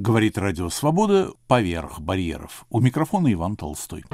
Говорит Радио Свобода поверх барьеров. У микрофона Иван Толстой.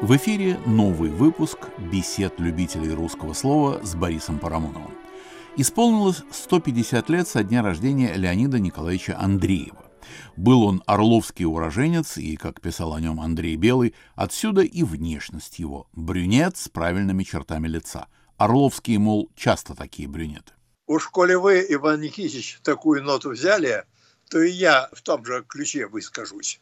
В эфире новый выпуск бесед любителей русского слова с Борисом Парамоновым. Исполнилось 150 лет со дня рождения Леонида Николаевича Андреева. Был он орловский уроженец, и, как писал о нем Андрей Белый, отсюда и внешность его – брюнет с правильными чертами лица. Орловские, мол, часто такие брюнеты. Уж коли вы, Иван Никитич, такую ноту взяли, то и я в том же ключе выскажусь.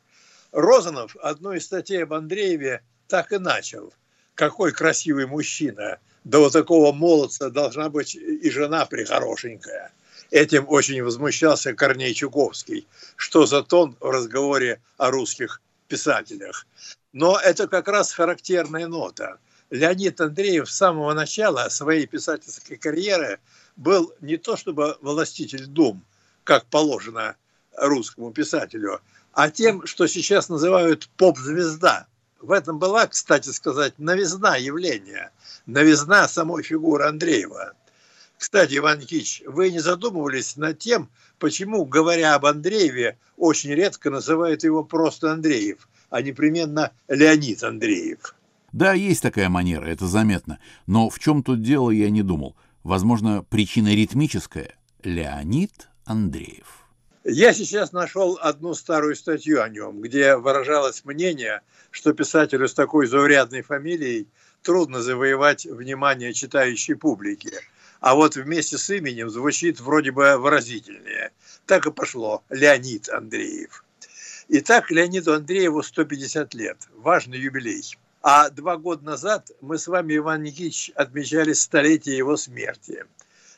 Розанов одну из статей об Андрееве так и начал. Какой красивый мужчина – да вот такого молодца должна быть и жена прихорошенькая. Этим очень возмущался Корней Чуковский. Что за тон в разговоре о русских писателях? Но это как раз характерная нота. Леонид Андреев с самого начала своей писательской карьеры был не то чтобы властитель дум, как положено русскому писателю, а тем, что сейчас называют поп-звезда – в этом была, кстати сказать, новизна явления, новизна самой фигуры Андреева. Кстати, Иван Никитич, вы не задумывались над тем, почему, говоря об Андрееве, очень редко называют его просто Андреев, а непременно Леонид Андреев? Да, есть такая манера, это заметно. Но в чем тут дело, я не думал. Возможно, причина ритмическая. Леонид Андреев. Я сейчас нашел одну старую статью о нем, где выражалось мнение, что писателю с такой заурядной фамилией трудно завоевать внимание читающей публики. А вот вместе с именем звучит вроде бы выразительнее. Так и пошло. Леонид Андреев. Итак, Леониду Андрееву 150 лет. Важный юбилей. А два года назад мы с вами, Иван Никитич, отмечали столетие его смерти.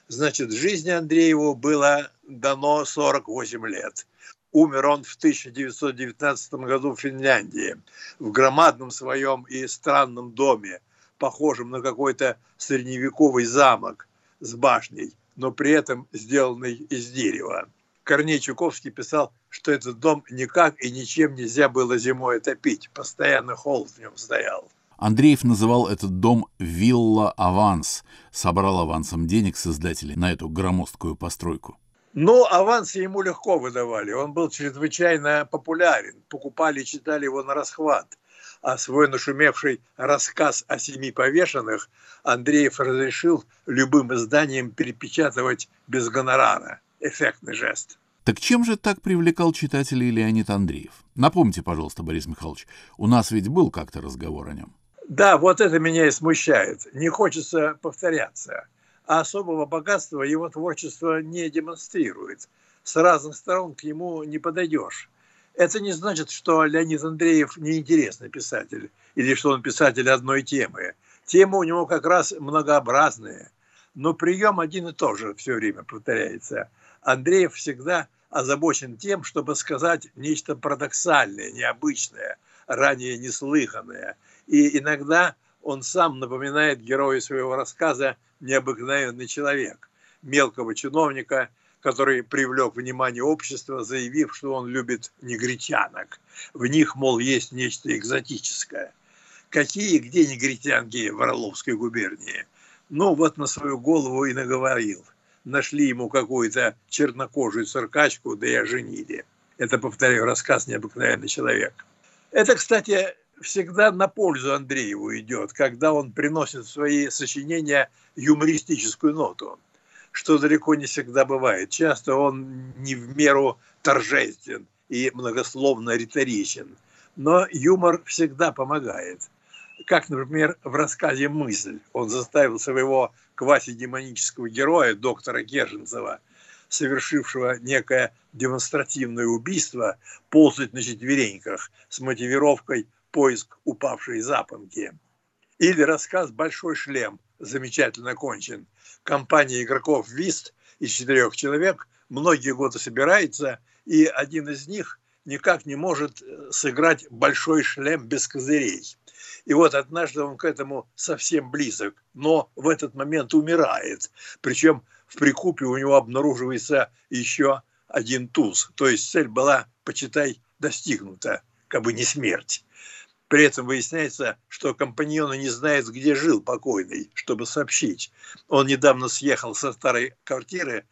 Значит, жизни Андрееву было дано 48 лет. Умер он в 1919 году в Финляндии, в громадном своем и странном доме, похожем на какой-то средневековый замок с башней, но при этом сделанный из дерева. Корней Чуковский писал, что этот дом никак и ничем нельзя было зимой отопить, постоянно холод в нем стоял. Андреев называл этот дом «Вилла Аванс», собрал авансом денег с издателей на эту громоздкую постройку. Ну, авансы ему легко выдавали. Он был чрезвычайно популярен. Покупали читали его на расхват. А свой нашумевший рассказ о семи повешенных Андреев разрешил любым изданиям перепечатывать без гонорара. Эффектный жест. Так чем же так привлекал читателей Леонид Андреев? Напомните, пожалуйста, Борис Михайлович, у нас ведь был как-то разговор о нем. Да, вот это меня и смущает. Не хочется повторяться. А особого богатства его творчество не демонстрирует. С разных сторон к нему не подойдешь. Это не значит, что Леонид Андреев неинтересный писатель или что он писатель одной темы. Темы у него как раз многообразные, но прием один и тот же все время повторяется. Андреев всегда озабочен тем, чтобы сказать нечто парадоксальное, необычное, ранее неслыханное – и иногда он сам напоминает герою своего рассказа необыкновенный человек, мелкого чиновника, который привлек внимание общества, заявив, что он любит негритянок. В них, мол, есть нечто экзотическое. Какие и где негритянки в Орловской губернии? Ну, вот на свою голову и наговорил. Нашли ему какую-то чернокожую циркачку, да и оженили. Это, повторяю, рассказ «Необыкновенный человек». Это, кстати, всегда на пользу Андрееву идет, когда он приносит в свои сочинения юмористическую ноту, что далеко не всегда бывает. Часто он не в меру торжествен и многословно риторичен, но юмор всегда помогает. Как, например, в рассказе «Мысль» он заставил своего квасидемонического героя, доктора Керженцева, совершившего некое демонстративное убийство, ползать на четвереньках с мотивировкой – поиск упавшей запонки. Или рассказ «Большой шлем» замечательно кончен. Компания игроков ВИСТ из четырех человек многие годы собирается, и один из них никак не может э, сыграть большой шлем без козырей. И вот однажды он к этому совсем близок, но в этот момент умирает. Причем в прикупе у него обнаруживается еще один туз. То есть цель была, почитай, достигнута, как бы не смерть. При этом выясняется, что компаньоны не знают, где жил покойный, чтобы сообщить. Он недавно съехал со старой квартиры,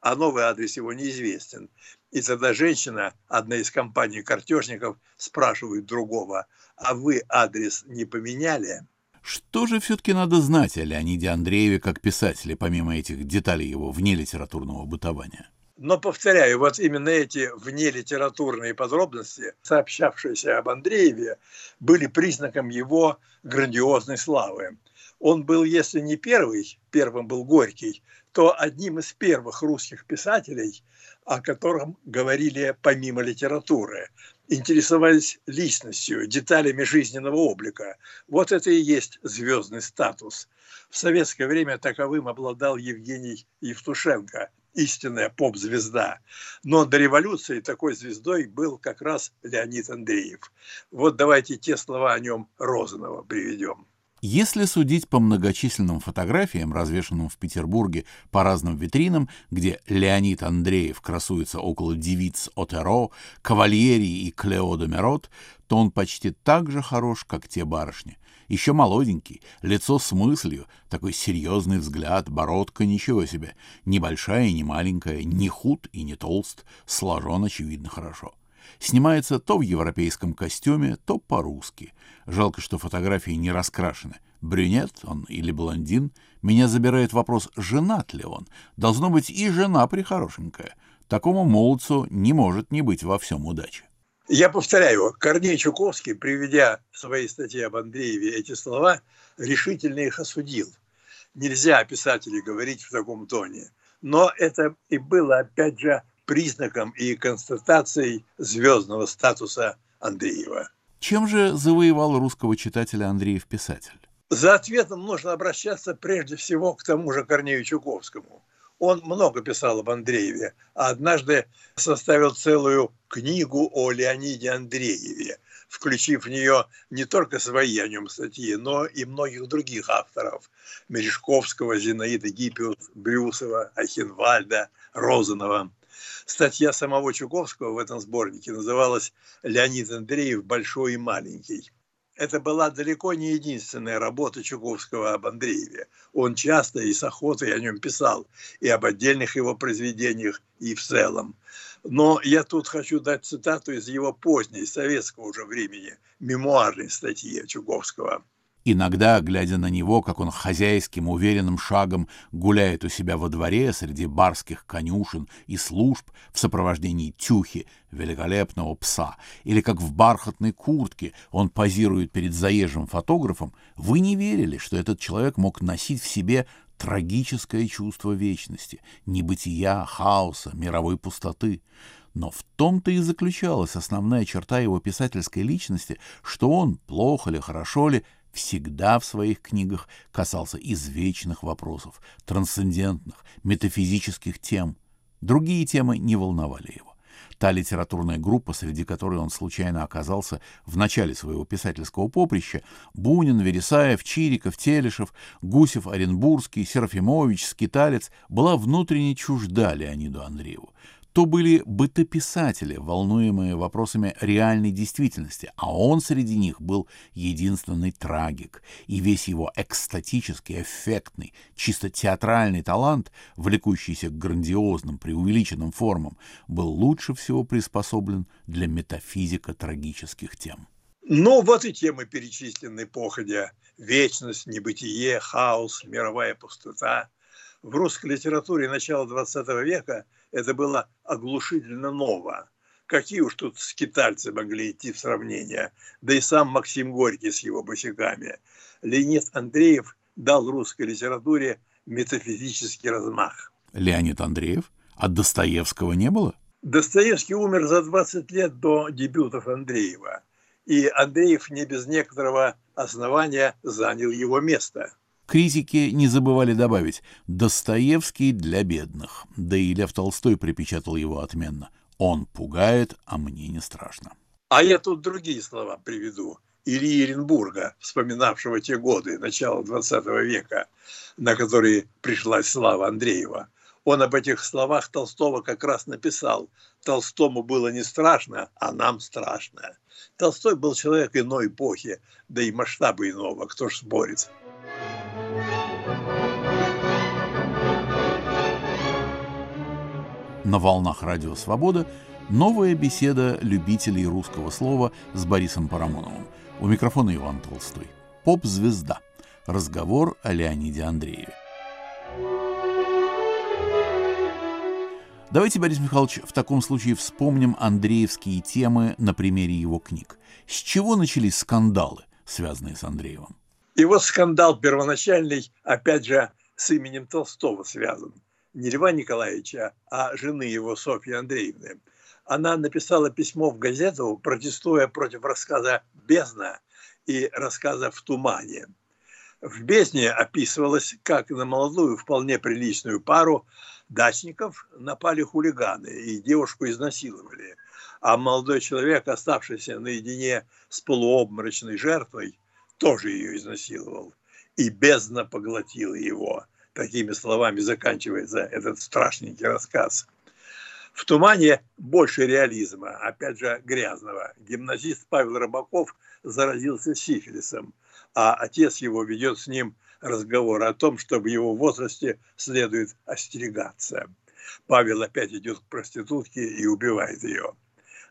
а новый адрес его неизвестен. И тогда женщина, одна из компаний картежников, спрашивает другого, а вы адрес не поменяли? Что же все-таки надо знать о Леониде Андрееве как писателе, помимо этих деталей его внелитературного бытования? Но, повторяю, вот именно эти внелитературные подробности, сообщавшиеся об Андрееве, были признаком его грандиозной славы. Он был, если не первый, первым был Горький, то одним из первых русских писателей, о котором говорили помимо литературы, интересовались личностью, деталями жизненного облика. Вот это и есть звездный статус. В советское время таковым обладал Евгений Евтушенко, истинная поп-звезда. Но до революции такой звездой был как раз Леонид Андреев. Вот давайте те слова о нем Розанова приведем. Если судить по многочисленным фотографиям, развешанным в Петербурге по разным витринам, где Леонид Андреев красуется около девиц Отеро, Кавальери и Клео де то он почти так же хорош, как те барышни. Еще молоденький, лицо с мыслью, такой серьезный взгляд, бородка, ничего себе. Небольшая и не маленькая, не худ и не толст, сложен, очевидно, хорошо. Снимается то в европейском костюме, то по-русски. Жалко, что фотографии не раскрашены. Брюнет он или блондин. Меня забирает вопрос, женат ли он. Должно быть и жена прихорошенькая. Такому молодцу не может не быть во всем удачи. Я повторяю, Корней Чуковский, приведя в своей статье об Андрееве эти слова, решительно их осудил. Нельзя о писателе говорить в таком тоне. Но это и было, опять же, признаком и констатацией звездного статуса Андреева. Чем же завоевал русского читателя Андреев-писатель? За ответом нужно обращаться прежде всего к тому же Корнею Чуковскому. Он много писал об Андрееве, а однажды составил целую книгу о Леониде Андрееве, включив в нее не только свои о нем статьи, но и многих других авторов – Мережковского, Зинаида Гиппиус, Брюсова, Ахенвальда, Розанова. Статья самого Чуковского в этом сборнике называлась «Леонид Андреев. Большой и маленький». Это была далеко не единственная работа Чуковского об Андрееве. Он часто и с охотой о нем писал, и об отдельных его произведениях, и в целом. Но я тут хочу дать цитату из его поздней, советского уже времени, мемуарной статьи Чуковского – Иногда, глядя на него, как он хозяйским, уверенным шагом гуляет у себя во дворе среди барских конюшен и служб в сопровождении тюхи, великолепного пса, или как в бархатной куртке он позирует перед заезжим фотографом, вы не верили, что этот человек мог носить в себе трагическое чувство вечности, небытия, хаоса, мировой пустоты. Но в том-то и заключалась основная черта его писательской личности, что он, плохо ли, хорошо ли, всегда в своих книгах касался извечных вопросов, трансцендентных, метафизических тем. Другие темы не волновали его. Та литературная группа, среди которой он случайно оказался в начале своего писательского поприща, Бунин, Вересаев, Чириков, Телешев, Гусев, Оренбургский, Серафимович, Скиталец, была внутренне чужда Леониду Андрееву то были бытописатели, волнуемые вопросами реальной действительности, а он среди них был единственный трагик, и весь его экстатический, эффектный, чисто театральный талант, влекущийся к грандиозным, преувеличенным формам, был лучше всего приспособлен для метафизика трагических тем. Ну, вот и темы перечислены походя. Вечность, небытие, хаос, мировая пустота. В русской литературе начала XX века – это было оглушительно ново. Какие уж тут скитальцы могли идти в сравнение, да и сам Максим Горький с его босиками. Леонид Андреев дал русской литературе метафизический размах. Леонид Андреев? А Достоевского не было? Достоевский умер за 20 лет до дебютов Андреева. И Андреев не без некоторого основания занял его место. Критики не забывали добавить «Достоевский для бедных», да и Лев Толстой припечатал его отменно. «Он пугает, а мне не страшно». А я тут другие слова приведу. Ильи Еренбурга, вспоминавшего те годы, начала 20 века, на которые пришлась слава Андреева. Он об этих словах Толстого как раз написал. Толстому было не страшно, а нам страшно. Толстой был человек иной эпохи, да и масштаба иного, кто ж спорит. На волнах Радио Свобода новая беседа любителей русского слова с Борисом Парамоновым. У микрофона Иван Толстой. Поп-звезда. Разговор о Леониде Андрееве. Давайте, Борис Михайлович, в таком случае вспомним андреевские темы на примере его книг. С чего начались скандалы, связанные с Андреевым? Вот скандал первоначальный, опять же, с именем Толстого связан. Не Льва Николаевича, а жены его Софьи Андреевны. Она написала письмо в газету, протестуя против рассказа «Бездна» и рассказа «В тумане». В «Бездне» описывалось, как на молодую, вполне приличную пару дачников напали хулиганы и девушку изнасиловали. А молодой человек, оставшийся наедине с полуобморочной жертвой, тоже ее изнасиловал. И бездна поглотила его. Такими словами заканчивается этот страшненький рассказ. В «Тумане» больше реализма, опять же грязного. Гимназист Павел Рыбаков заразился сифилисом, а отец его ведет с ним разговор о том, что в его возрасте следует остерегаться. Павел опять идет к проститутке и убивает ее.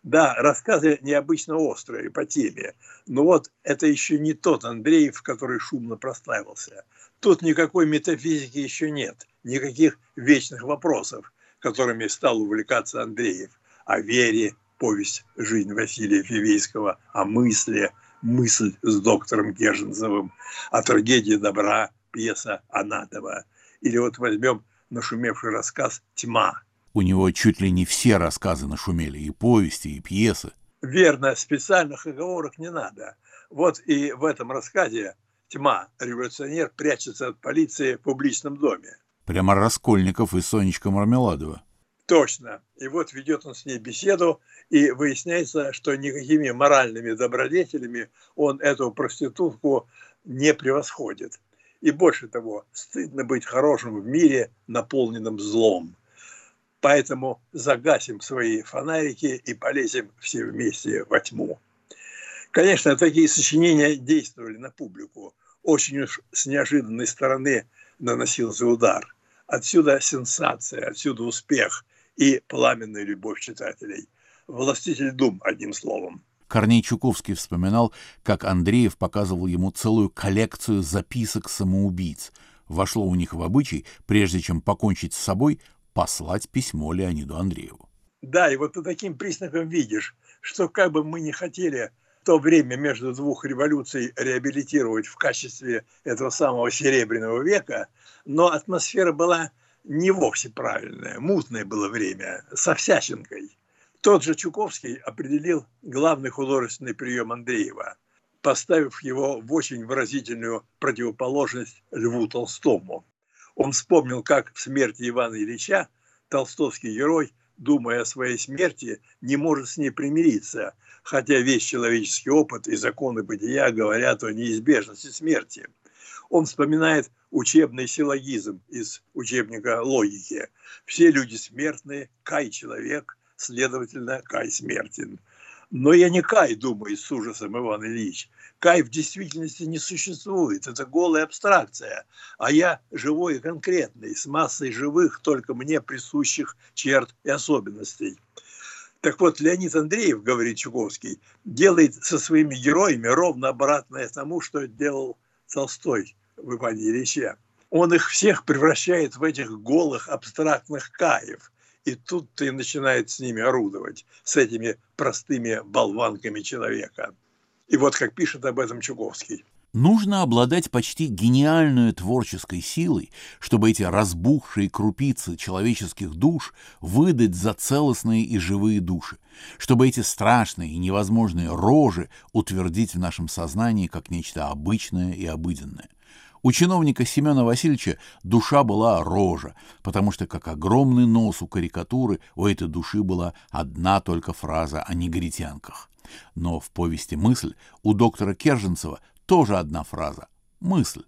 Да, рассказы необычно острые по теме, но вот это еще не тот Андреев, который шумно прославился. Тут никакой метафизики еще нет, никаких вечных вопросов, которыми стал увлекаться Андреев. О вере, повесть «Жизнь Василия Фивейского», о мысли – мысль с доктором Герженцевым, о трагедии добра, пьеса Анатова. Или вот возьмем нашумевший рассказ «Тьма». У него чуть ли не все рассказы нашумели, и повести, и пьесы. Верно, специальных оговорок не надо. Вот и в этом рассказе «Тьма» революционер прячется от полиции в публичном доме. Прямо Раскольников и Сонечка Мармеладова. Точно. И вот ведет он с ней беседу, и выясняется, что никакими моральными добродетелями он эту проститутку не превосходит. И больше того, стыдно быть хорошим в мире, наполненном злом. Поэтому загасим свои фонарики и полезем все вместе во тьму. Конечно, такие сочинения действовали на публику. Очень уж с неожиданной стороны наносился удар. Отсюда сенсация, отсюда успех и пламенная любовь читателей – властитель дум, одним словом. Корней Чуковский вспоминал, как Андреев показывал ему целую коллекцию записок самоубийц. Вошло у них в обычай, прежде чем покончить с собой, послать письмо Леониду Андрееву. Да, и вот по таким признакам видишь, что как бы мы не хотели то время между двух революций реабилитировать в качестве этого самого Серебряного века, но атмосфера была не вовсе правильная, мутное было время, со всячинкой. Тот же Чуковский определил главный художественный прием Андреева, поставив его в очень выразительную противоположность Льву Толстому. Он вспомнил, как в смерти Ивана Ильича толстовский герой, думая о своей смерти, не может с ней примириться, хотя весь человеческий опыт и законы бытия говорят о неизбежности смерти. Он вспоминает учебный силлогизм из учебника логики. Все люди смертные, Кай – человек, следовательно, Кай смертен. Но я не Кай, думает с ужасом Иван Ильич. Кай в действительности не существует, это голая абстракция, а я живой и конкретный, с массой живых, только мне присущих черт и особенностей. Так вот, Леонид Андреев, говорит Чуковский, делает со своими героями ровно обратное тому, что делал Толстой в Иване Ильиче. Он их всех превращает в этих голых абстрактных каев – и тут ты начинает с ними орудовать, с этими простыми болванками человека. И вот как пишет об этом Чуковский. Нужно обладать почти гениальной творческой силой, чтобы эти разбухшие крупицы человеческих душ выдать за целостные и живые души, чтобы эти страшные и невозможные рожи утвердить в нашем сознании как нечто обычное и обыденное. У чиновника Семена Васильевича душа была рожа, потому что, как огромный нос у карикатуры, у этой души была одна только фраза о негритянках. Но в повести «Мысль» у доктора Керженцева тоже одна фраза — «мысль».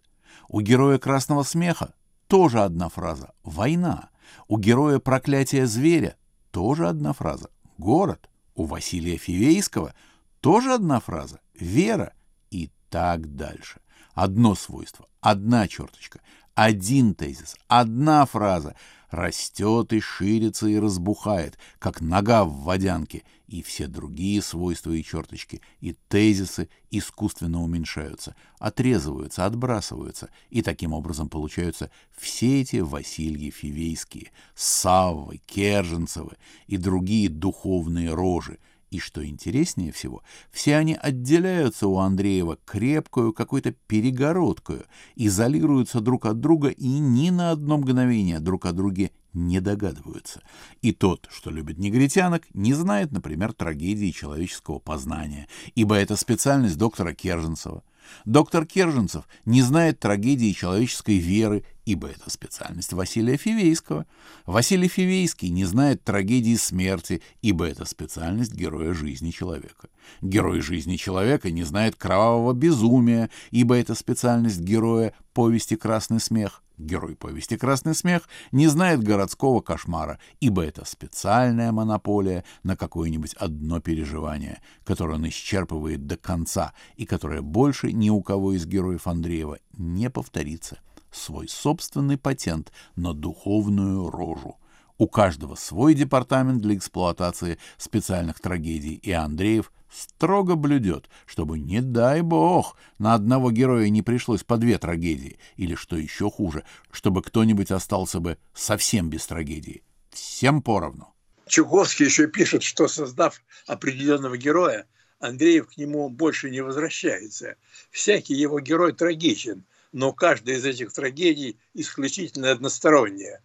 У героя «Красного смеха» тоже одна фраза — «война». У героя «Проклятия зверя» тоже одна фраза. Город. У Василия Фивейского тоже одна фраза. Вера. И так дальше. Одно свойство, одна черточка, один тезис, одна фраза растет и ширится и разбухает, как нога в водянке, и все другие свойства и черточки, и тезисы искусственно уменьшаются, отрезываются, отбрасываются, и таким образом получаются все эти Васильи Фивейские, Саввы, Керженцевы и другие духовные рожи, и что интереснее всего, все они отделяются у Андреева крепкую какой-то перегородкою, изолируются друг от друга и ни на одно мгновение друг о друге не догадываются. И тот, что любит негритянок, не знает, например, трагедии человеческого познания, ибо это специальность доктора Керженцева. Доктор Керженцев не знает трагедии человеческой веры, ибо это специальность Василия Фивейского. Василий Фивейский не знает трагедии смерти, ибо это специальность героя жизни человека. Герой жизни человека не знает кровавого безумия, ибо это специальность героя повести «Красный смех». Герой повести «Красный смех» не знает городского кошмара, ибо это специальная монополия на какое-нибудь одно переживание, которое он исчерпывает до конца и которое больше ни у кого из героев Андреева не повторится. Свой собственный патент на духовную рожу. У каждого свой департамент для эксплуатации специальных трагедий, и Андреев строго блюдет, чтобы, не дай бог, на одного героя не пришлось по две трагедии, или, что еще хуже, чтобы кто-нибудь остался бы совсем без трагедии. Всем поровну. Чуковский еще пишет, что создав определенного героя, Андреев к нему больше не возвращается. Всякий его герой трагичен, но каждая из этих трагедий исключительно односторонняя.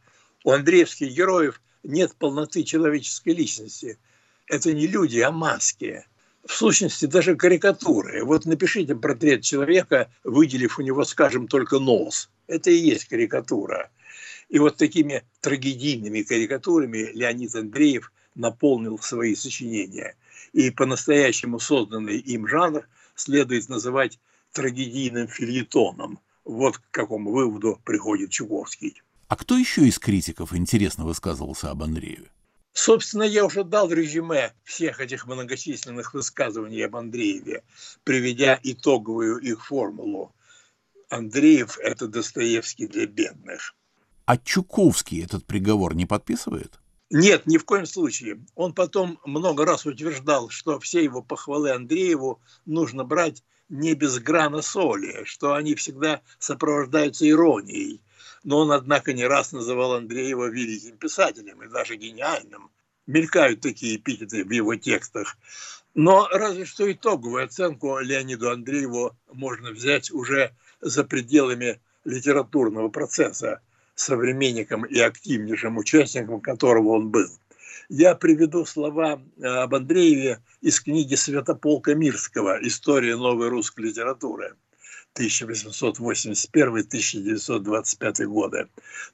У андреевских героев нет полноты человеческой личности. Это не люди, а маски в сущности, даже карикатуры. Вот напишите портрет человека, выделив у него, скажем, только нос. Это и есть карикатура. И вот такими трагедийными карикатурами Леонид Андреев наполнил свои сочинения. И по-настоящему созданный им жанр следует называть трагедийным фильетоном. Вот к какому выводу приходит Чуковский. А кто еще из критиков интересно высказывался об Андрееве? Собственно, я уже дал резюме всех этих многочисленных высказываний об Андрееве, приведя итоговую их формулу. Андреев – это Достоевский для бедных. А Чуковский этот приговор не подписывает? Нет, ни в коем случае. Он потом много раз утверждал, что все его похвалы Андрееву нужно брать не без грана соли, что они всегда сопровождаются иронией но он, однако, не раз называл Андреева великим писателем и даже гениальным. Мелькают такие эпитеты в его текстах. Но разве что итоговую оценку Леониду Андрееву можно взять уже за пределами литературного процесса, современником и активнейшим участником которого он был. Я приведу слова э, об Андрееве из книги Святополка Мирского «История новой русской литературы». 1881-1925 годы.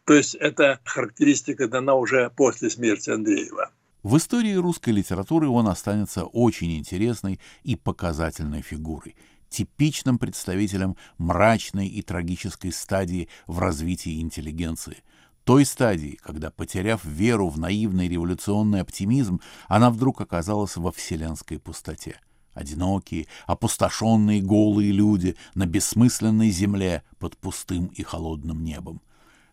То есть эта характеристика дана уже после смерти Андреева. В истории русской литературы он останется очень интересной и показательной фигурой, типичным представителем мрачной и трагической стадии в развитии интеллигенции – той стадии, когда, потеряв веру в наивный революционный оптимизм, она вдруг оказалась во вселенской пустоте – Одинокие, опустошенные голые люди на бессмысленной земле под пустым и холодным небом.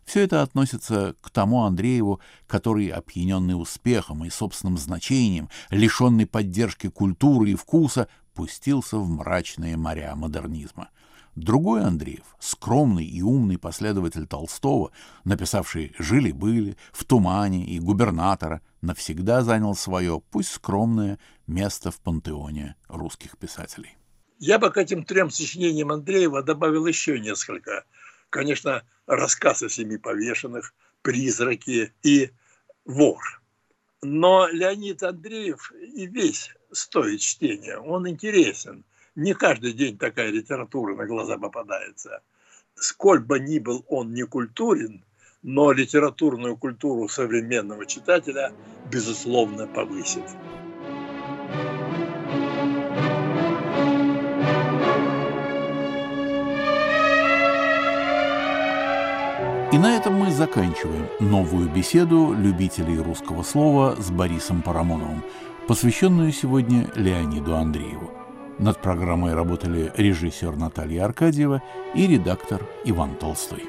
Все это относится к тому Андрееву, который, опьяненный успехом и собственным значением, лишенный поддержки культуры и вкуса, пустился в мрачные моря модернизма. Другой Андреев, скромный и умный последователь Толстого, написавший «Жили-были», «В тумане» и «Губернатора», навсегда занял свое, пусть скромное, место в пантеоне русских писателей. Я бы к этим трем сочинениям Андреева добавил еще несколько. Конечно, рассказ о семи повешенных, призраки и вор. Но Леонид Андреев и весь стоит чтения. Он интересен не каждый день такая литература на глаза попадается. Сколь бы ни был он не культурен, но литературную культуру современного читателя, безусловно, повысит. На этом мы заканчиваем новую беседу любителей русского слова с Борисом Парамоновым, посвященную сегодня Леониду Андрееву. Над программой работали режиссер Наталья Аркадьева и редактор Иван Толстой.